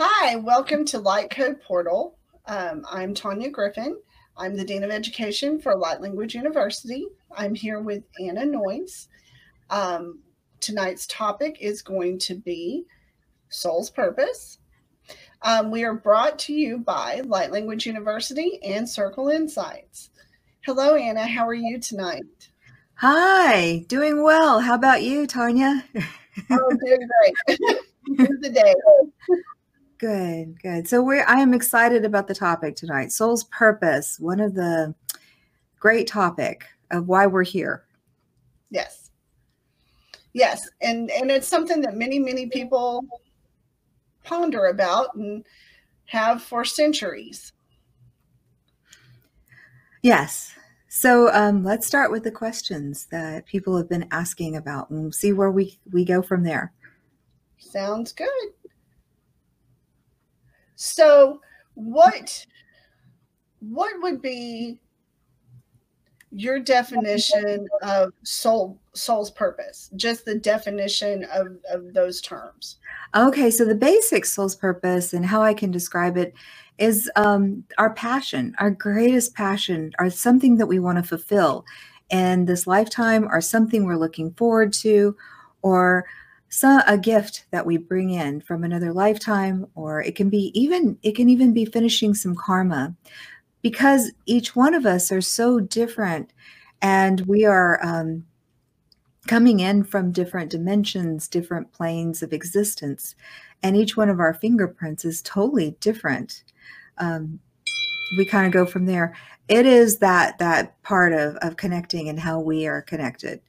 Hi, welcome to Light Code Portal. Um, I'm Tanya Griffin. I'm the Dean of Education for Light Language University. I'm here with Ana Noyce. Um, tonight's topic is going to be Soul's Purpose. Um, we are brought to you by Light Language University and Circle Insights. Hello, Ana. How are you tonight? Hi, doing well. How about you, Tanya? oh, doing great. the day. Good, good. So we're I am excited about the topic tonight. Soul's purpose, one of the great topic of why we're here. Yes. Yes. And and it's something that many, many people ponder about and have for centuries. Yes. So um, let's start with the questions that people have been asking about and see where we, we go from there. Sounds good. So what what would be your definition of soul soul's purpose? Just the definition of, of those terms. Okay so the basic soul's purpose and how i can describe it is um, our passion our greatest passion or something that we want to fulfill. In this lifetime or something we're looking forward to or so a gift that we bring in from another lifetime or it can be even it can even be finishing some karma because each one of us are so different and we are um, coming in from different dimensions different planes of existence and each one of our fingerprints is totally different. Um, we kind of go from there. It is that that part of of connecting and how we are connected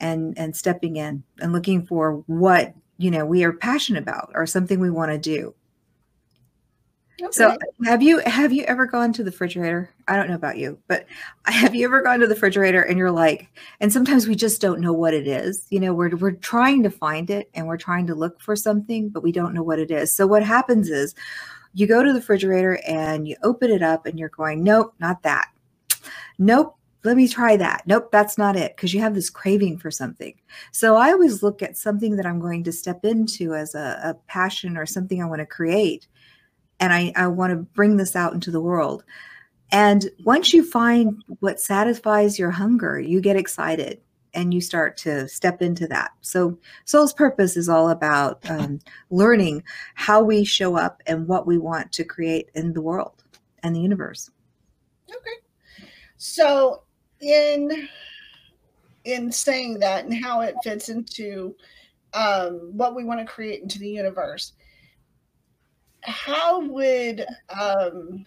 and and stepping in and looking for what you know we are passionate about or something we want to do okay. so have you have you ever gone to the refrigerator? I don't know about you but have you ever gone to the refrigerator and you're like and sometimes we just don't know what it is you know we're we're trying to find it and we're trying to look for something but we don't know what it is. So what happens is you go to the refrigerator and you open it up and you're going nope not that. Nope let me try that. Nope, that's not it because you have this craving for something. So I always look at something that I'm going to step into as a, a passion or something I want to create. And I, I want to bring this out into the world. And once you find what satisfies your hunger, you get excited and you start to step into that. So, Soul's Purpose is all about um, learning how we show up and what we want to create in the world and the universe. Okay. So, in in saying that and how it fits into um, what we want to create into the universe. How would um,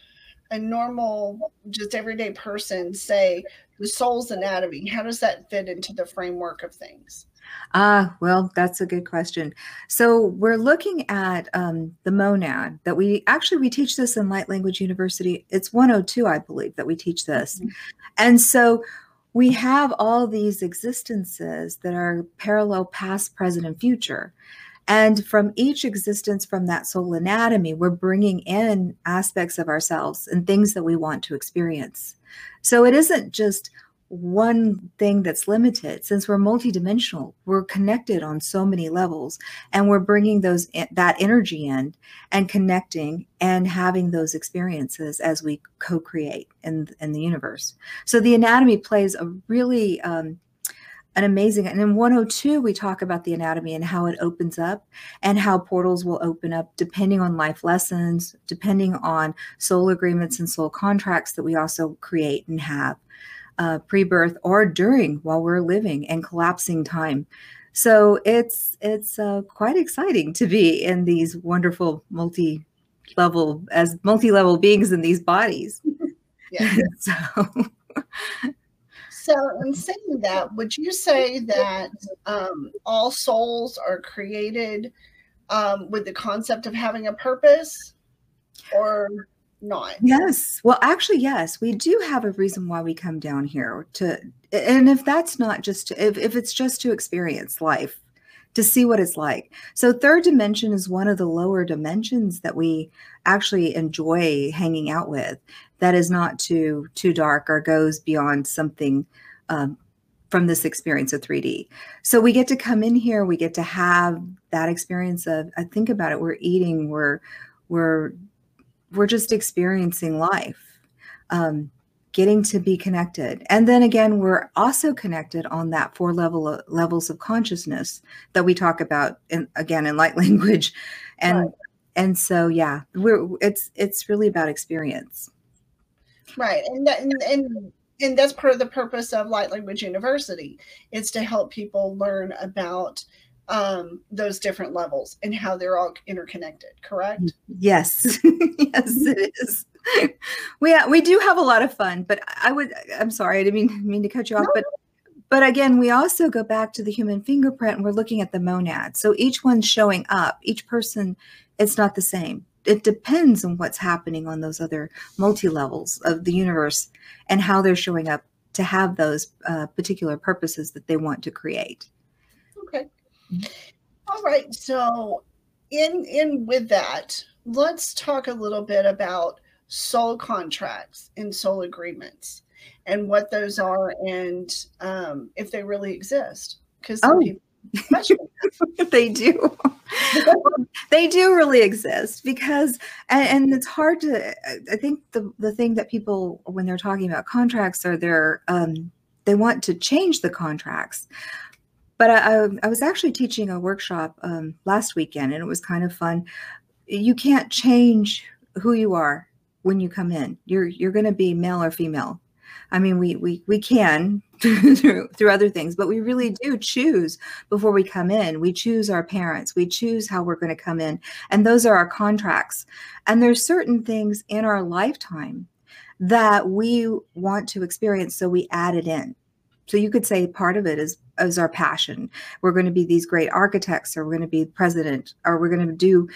a normal just everyday person say the soul's anatomy? How does that fit into the framework of things Ah, well, that's a good question. So we're looking at um, the monad that we actually we teach this in Light Language University. It's 102, I believe, that we teach this. Mm-hmm. And so we have all these existences that are parallel past, present, and future. And from each existence from that soul anatomy, we're bringing in aspects of ourselves and things that we want to experience. So it isn't just one thing that's limited. Since we're multidimensional we're connected on so many levels and we're bringing those that energy in and connecting and having those experiences as we co-create in in the universe. So the anatomy plays a really um, an amazing and in 102 we talk about the anatomy and how it opens up and how portals will open up depending on life lessons depending on soul agreements and soul contracts that we also create and have uh, pre-birth or during while we're living and collapsing time. So it's it's uh, quite exciting to be in these wonderful multi-level as multi-level beings in these bodies. Yeah. so. So, in saying that, would you say that um, all souls are created um, with the concept of having a purpose, or not. Yes. Well, actually, yes, we do have a reason why we come down here to, and if that's not just, to, if, if it's just to experience life, to see what it's like. So, third dimension is one of the lower dimensions that we actually enjoy hanging out with. That is not too too dark or goes beyond something um, from this experience of 3D. So we get to come in here, we get to have that experience of I think about it, we're eating, we're we're we're just experiencing life. Um, getting to be connected. And then again, we're also connected on that four level of, levels of consciousness that we talk about in again in light language. And right. and so yeah, we're it's it's really about experience. Right. And that, and, and and that's part of the purpose of Light Language University is to help people learn about um, those different levels and how they're all interconnected. Correct? Yes, yes, it is. we we do have a lot of fun, but I would. I'm sorry, I didn't mean, mean to cut you off, no. but but again, we also go back to the human fingerprint and we're looking at the monad. So each one's showing up. Each person, it's not the same it depends on what's happening on those other multi levels of the universe and how they're showing up to have those uh, particular purposes that they want to create. Okay. All right. So, in in with that, let's talk a little bit about soul contracts and soul agreements and what those are and um, if they really exist. Because oh. people they do. they do really exist because, and, and, it's hard to. I think the the thing that people when they're talking about contracts are they're um, they want to change the contracts. But I, I, I was actually teaching a workshop um, last weekend, and it was kind of fun. You can't change who you are when you come in. You're you're going to be male or female. I mean, we we we can through through other things, but we really do choose before we come in. We choose our parents. We choose how we're going to come in, and those are our contracts. And there's certain things in our lifetime that we want to experience, so we add it in. So you could say part of it is is our passion. We're going to be these great architects, or we're going to be president, or we're going to do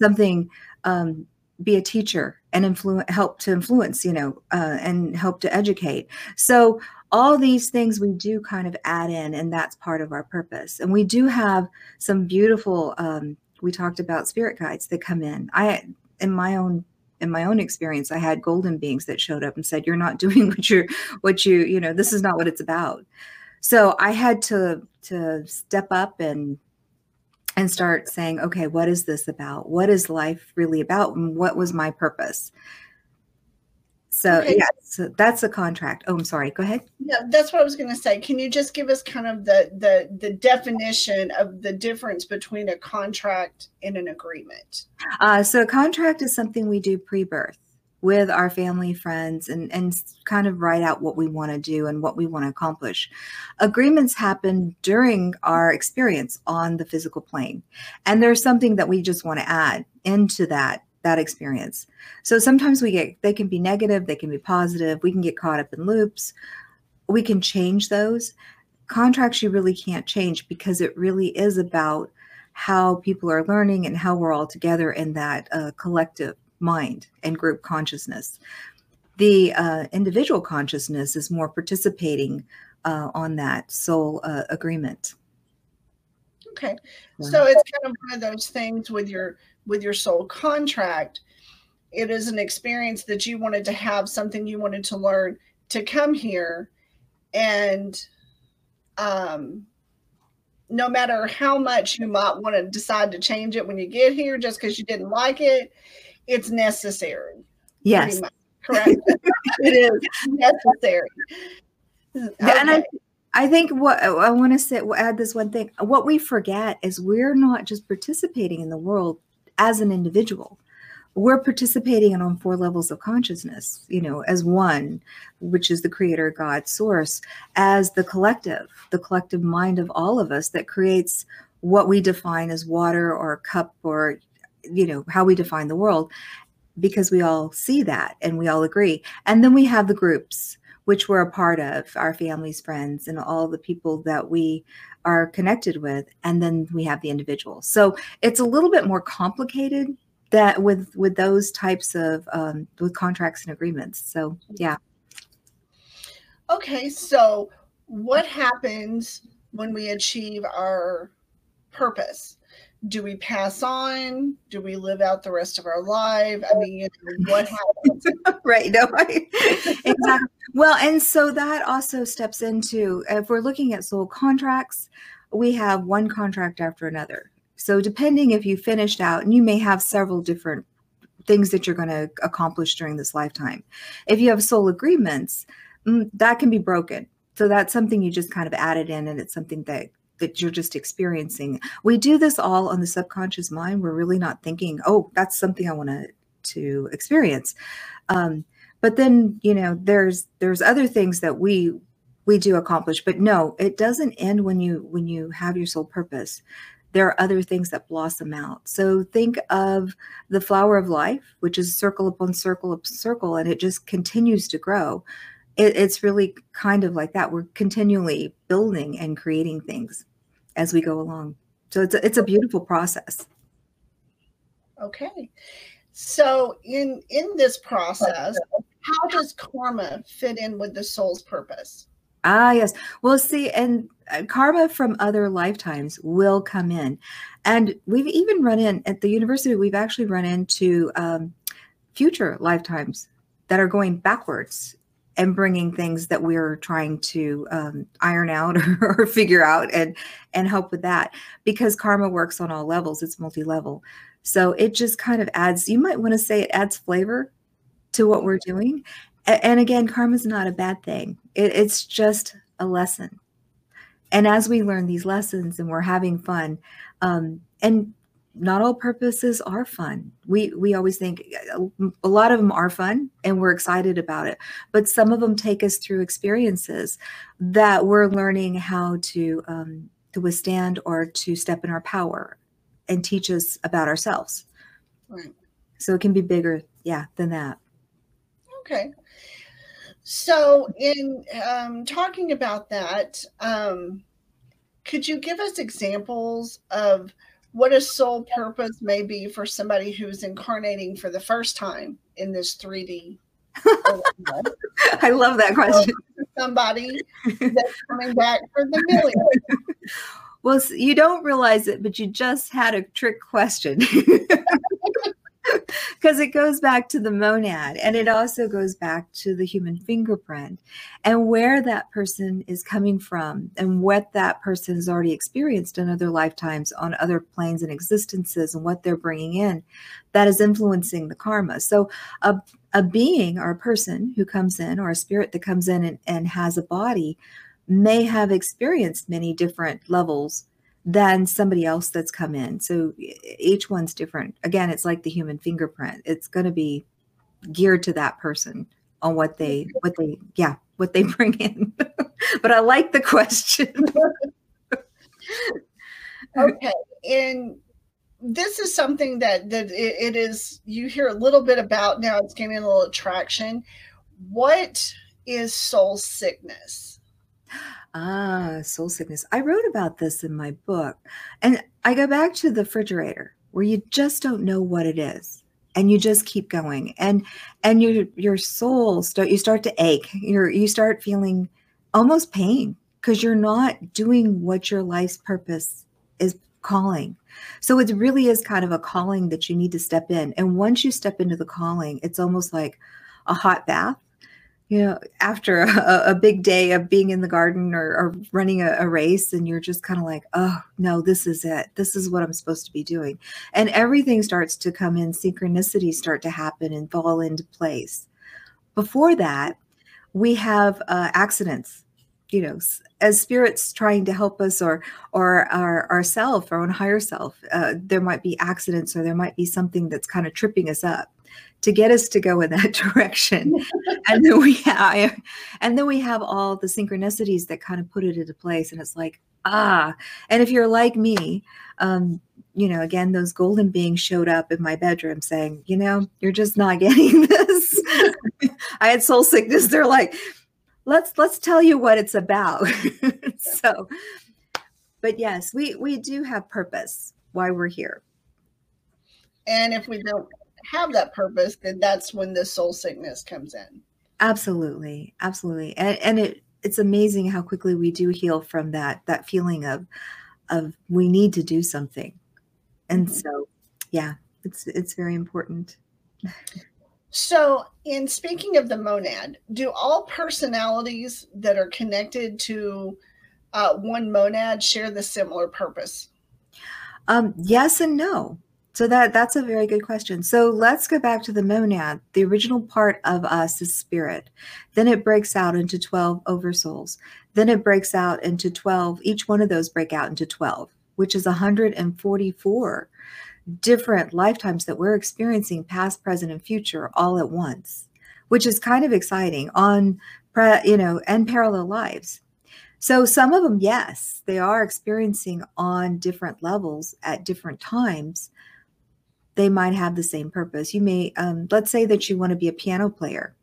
something um, be a teacher and influence help to influence you know uh, and help to educate. So all these things we do kind of add in and that's part of our purpose. And we do have some beautiful um, we talked about spirit guides that come in. I in my own in my own experience i had golden beings that showed up and said you're not doing what you're what you you know this is not what it's about so i had to to step up and and start saying, okay, what is this about? What is life really about? And what was my purpose? So okay. yeah, so that's a contract. Oh, I'm sorry. Go ahead. Yeah, that's what I was going to say. Can you just give us kind of the the the definition of the difference between a contract and an agreement? Uh, so a contract is something we do pre-birth with our family, friends, and, and kind of write out what we want to do and what we want to accomplish. Agreements happen during our experience on the physical plane. And there's something that we just want to add into that that experience. So sometimes we get they can be negative, they can be positive, we can get caught up in loops. We can change those. Contracts you really can't change because it really is about how people are learning and how we're all together in that uh, collective mind and group consciousness. The uh, individual consciousness is more participating uh, on that soul uh, agreement. Okay, so it's kind of one of those things with your with your soul contract. It is an experience that you wanted to have, something you wanted to learn to come here, and um, no matter how much you might want to decide to change it when you get here, just because you didn't like it, it's necessary. Yes. Correct. it is necessary. Okay. And I, I think what I want to say, add this one thing. What we forget is we're not just participating in the world as an individual. We're participating in on four levels of consciousness, you know, as one, which is the creator, God, source, as the collective, the collective mind of all of us that creates what we define as water or cup or you know how we define the world because we all see that and we all agree and then we have the groups which we're a part of our families friends and all the people that we are connected with and then we have the individual. So it's a little bit more complicated that with with those types of um, with contracts and agreements. So yeah. Okay so what happens when we achieve our purpose do we pass on? Do we live out the rest of our life? I mean, you know, what happens? right. No, I, exactly. Well, and so that also steps into if we're looking at soul contracts, we have one contract after another. So depending if you finished out, and you may have several different things that you're going to accomplish during this lifetime. If you have soul agreements, mm, that can be broken. So that's something you just kind of added in, and it's something that that you're just experiencing. We do this all on the subconscious mind. We're really not thinking, oh, that's something I want to to experience. Um, but then you know, there's there's other things that we we do accomplish. But no, it doesn't end when you when you have your soul purpose. There are other things that blossom out. So think of the flower of life, which is circle upon circle upon circle, and it just continues to grow. It, it's really kind of like that. We're continually building and creating things as we go along. So it's a, it's a beautiful process. Okay. So in in this process, how does karma fit in with the soul's purpose? Ah, yes. Well, see, and uh, karma from other lifetimes will come in. And we've even run in at the university, we've actually run into um, future lifetimes that are going backwards and bringing things that we're trying to um, iron out or, or, figure out and and help with that. Because karma works on all levels it's multi-level. So it just kind of adds you might want to say it adds flavor to what we're doing. And, again karma is not a bad thing. It, it's just a lesson. And as we learn these lessons and we're having fun um, and not all purposes are fun. We we always think a lot of them are fun and we're excited about it, but some of them take us through experiences that we're learning how to um, to withstand or to step in our power and teach us about ourselves. Right. So it can be bigger, yeah, than that. Okay. So in um, talking about that, um, could you give us examples of what a soul purpose may be for somebody who's incarnating for the first time in this 3D. I love that question. Somebody that's coming back for the million. Well, you don't realize it, but you just had a trick question. Because it goes back to the monad and it also goes back to the human fingerprint and where that person is coming from and what that person has already experienced in other lifetimes on other planes and existences and what they're bringing in that is influencing the karma. So a, a being or a person who comes in or a spirit that comes in and, and has a body may have experienced many different levels than somebody else that's come in. So each one's different. Again, it's like the human fingerprint. It's going to be geared to that person on what they mm-hmm. what they yeah, what they bring in. but I like the question. okay. And this is something that that it, it is you hear a little bit about now it's gaining a little attraction. What is soul sickness? Ah, soul sickness. I wrote about this in my book. And I go back to the refrigerator where you just don't know what it is and you just keep going and and your your soul start you start to ache. You're you start feeling almost pain because you're not doing what your life's purpose is calling. So it really is kind of a calling that you need to step in. And once you step into the calling, it's almost like a hot bath you know, after a, a, big day of being in the garden or, or running a, a, race, and you're just kind of like, oh, no, this is it. This is what I'm supposed to be doing. And everything starts to come in, synchronicities start to happen and fall into place. Before that, we have uh, accidents, you know, as spirits trying to help us or or our ourself, our own higher self. Uh, there might be accidents or there might be something that's kind of tripping us up to get us to go in that direction. and then we have and then we have all the synchronicities that kind of put it into place. And it's like, ah. And if you're like me, um, you know, again, those golden beings showed up in my bedroom saying, you know, you're just not getting this. I had soul sickness. They're like, let's let's tell you what it's about. so but yes, we we do have purpose why we're here. And if we don't have that purpose, then that's when the soul sickness comes in. Absolutely, absolutely, and and it it's amazing how quickly we do heal from that that feeling of of we need to do something. And mm-hmm. so, yeah, it's it's very important. So, in speaking of the monad, do all personalities that are connected to uh, one monad share the similar purpose? Um, yes and no. So that that's a very good question. So let's go back to the monad. The original part of us is spirit. Then it breaks out into 12 oversouls. Then it breaks out into 12. Each one of those break out into 12, which is 144 different lifetimes that we're experiencing past, present, and future all at once, which is kind of exciting on pre, you know, and parallel lives. So some of them, yes, they are experiencing on different levels at different times. They might have the same purpose. You may, um, let's say that you want to be a piano player.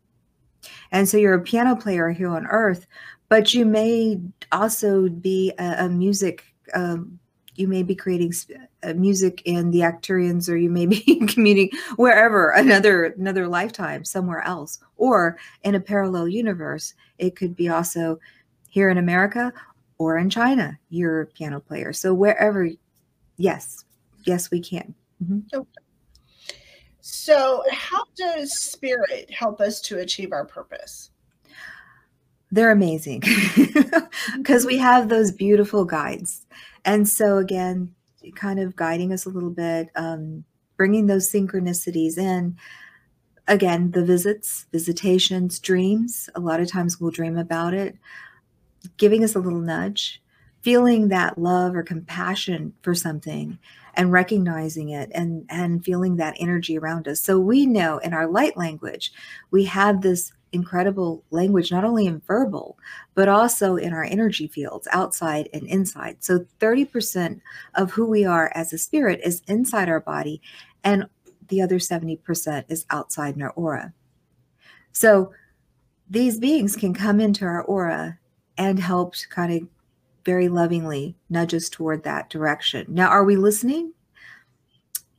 And so you're a piano player here on earth, but you may also be a, a music um, you may be creating uh, music in the Arcturians, or you may be commuting wherever another another lifetime somewhere else, or in a parallel universe. It could be also here in America or in China. You're a piano player, so wherever. Yes, yes, we can. Mm-hmm. So, how does spirit help us to achieve our purpose? They're amazing because we have those beautiful guides and so, again, kind of guiding us a little bit, um, bringing those synchronicities in. Again, the visits, visitations, dreams. A lot of times we'll dream about it, giving us a little nudge, feeling that love or compassion for something and recognizing it and and feeling that energy around us so we know in our light language we have this incredible language, not only in verbal, but also in our energy fields, outside and inside. So 30% of who we are as a spirit is inside our body, and the other 70% is outside in our aura. So these beings can come into our aura and help kind of very lovingly nudges toward that direction. Now, are we listening?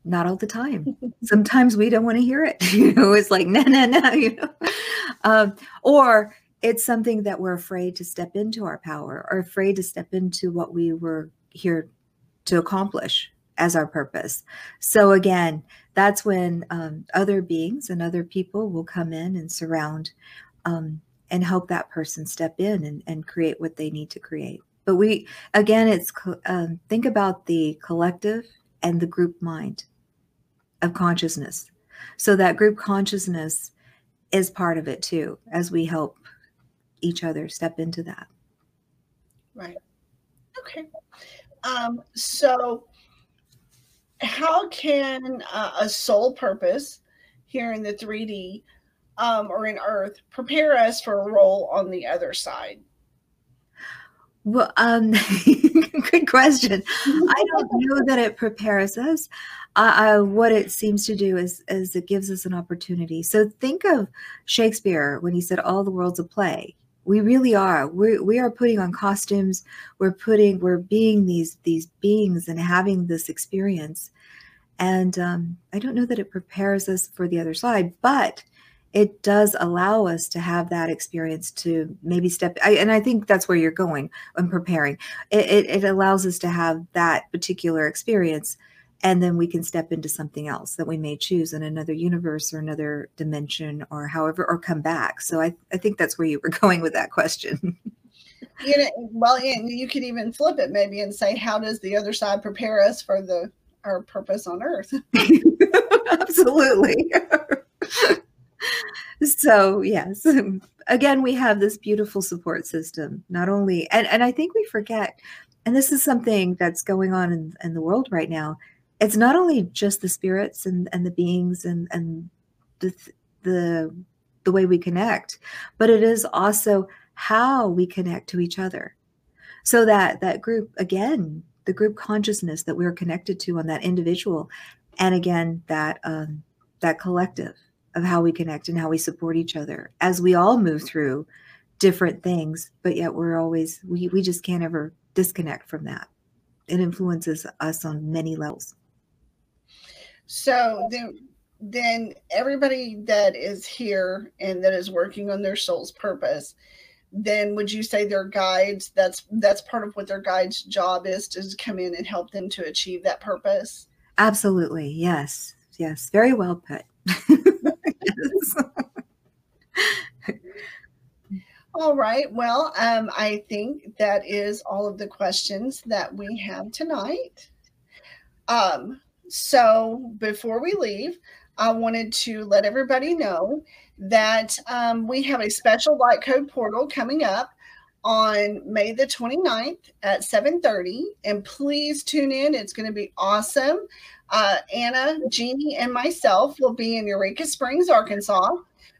not all the time. Sometimes we don't want to hear it. You know, it's like, no, no, no, you know. Um, or it's something that we're afraid to step into our power or afraid to step into what we were here to accomplish as our purpose. So again, that's when um, other beings and other people will come in and surround um, and help that person step in and, and create what they need to create. But we, again, it's um, think about the collective and the group mind of consciousness. So that group consciousness is part of it too, as we help each other step into that. Right. Okay. Um, so, how can uh, a soul purpose here in the 3D um, or in Earth prepare us for a role on the other side? Well, um, good question. I don't know that it prepares us. Uh, uh, what it seems to do is, is it gives us an opportunity. So think of Shakespeare when he said, "All the world's a play." We really are. We we are putting on costumes. We're putting. We're being these these beings and having this experience. And um, I don't know that it prepares us for the other side, but it does allow us to have that experience to maybe step I, and i think that's where you're going and preparing. It, it, it, allows us to have that particular experience and then we can step into something else that we may choose in another universe or another dimension or however or come back. So i, I think that's where you were going with that question. You know well you could even flip it maybe and say how does the other side prepare us for the our purpose on earth? Absolutely so yes again we have this beautiful support system not only and, and i think we forget and this is something that's going on in, in the world right now it's not only just the spirits and, and the beings and, and the, the the way we connect but it is also how we connect to each other. So that that group again the group consciousness that we're connected to on that individual and again that um, that collective of how we connect and how we support each other as we all move through different things but yet we're always we, we just can't ever disconnect from that it influences us on many levels so then then everybody that is here and that is working on their soul's purpose then would you say their guides that's that's part of what their guides job is to come in and help them to achieve that purpose Absolutely. Yes. Yes. Very well put. All right. Well, um, I think that is all of the questions that we have tonight. Um, so before we leave, I wanted to let everybody know that um, we have a special light code portal coming up on May the 29th at 7:30 and please tune in. It's going to be awesome. Uh, Ana Jeannie and myself will be in Eureka Springs Arkansas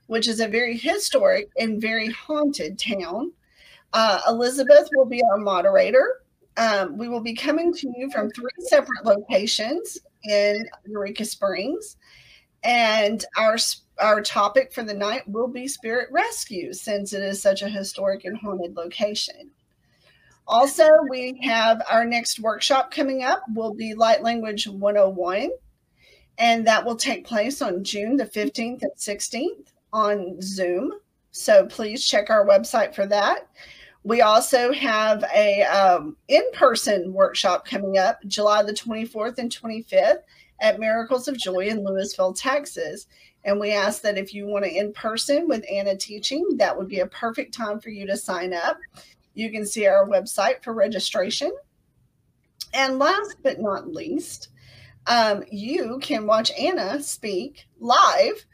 which is a very historic and very haunted town. Uh, Elizabeth will be our moderator. Um, we will be coming to you from three separate locations in Eureka Springs. And our our topic for the night will be spirit rescue since it is such a historic and haunted location. Also, we have our next workshop coming up will be Light Language 101 and that will take place on June the 15th and 16th on Zoom. So please check our website for that. We also have a um, in-person workshop coming up July the 24th and 25th at Miracles of Joy in Lewisville, Texas. And we ask that if you want to in person with Ana teaching, that would be a perfect time for you to sign up. You can see our website for registration. And last but not least, um, you can watch Ana speak live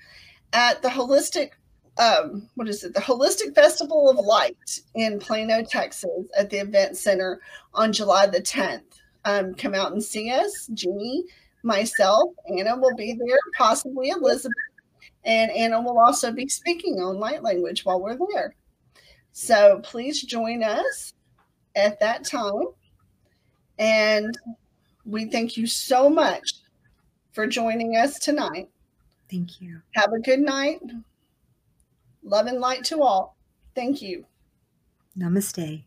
at the Holistic, um, what is it? The Holistic Festival of Light in Plano, Texas, at the Event Center on July the 10th. Um, come out and see us. Jeannie myself, Ana will be there, possibly Elizabeth, and Ana will also be speaking on light language while we're there. So please join us at that time. And we thank you so much for joining us tonight. Thank you. Have a good night. Love and light to all. Thank you. Namaste.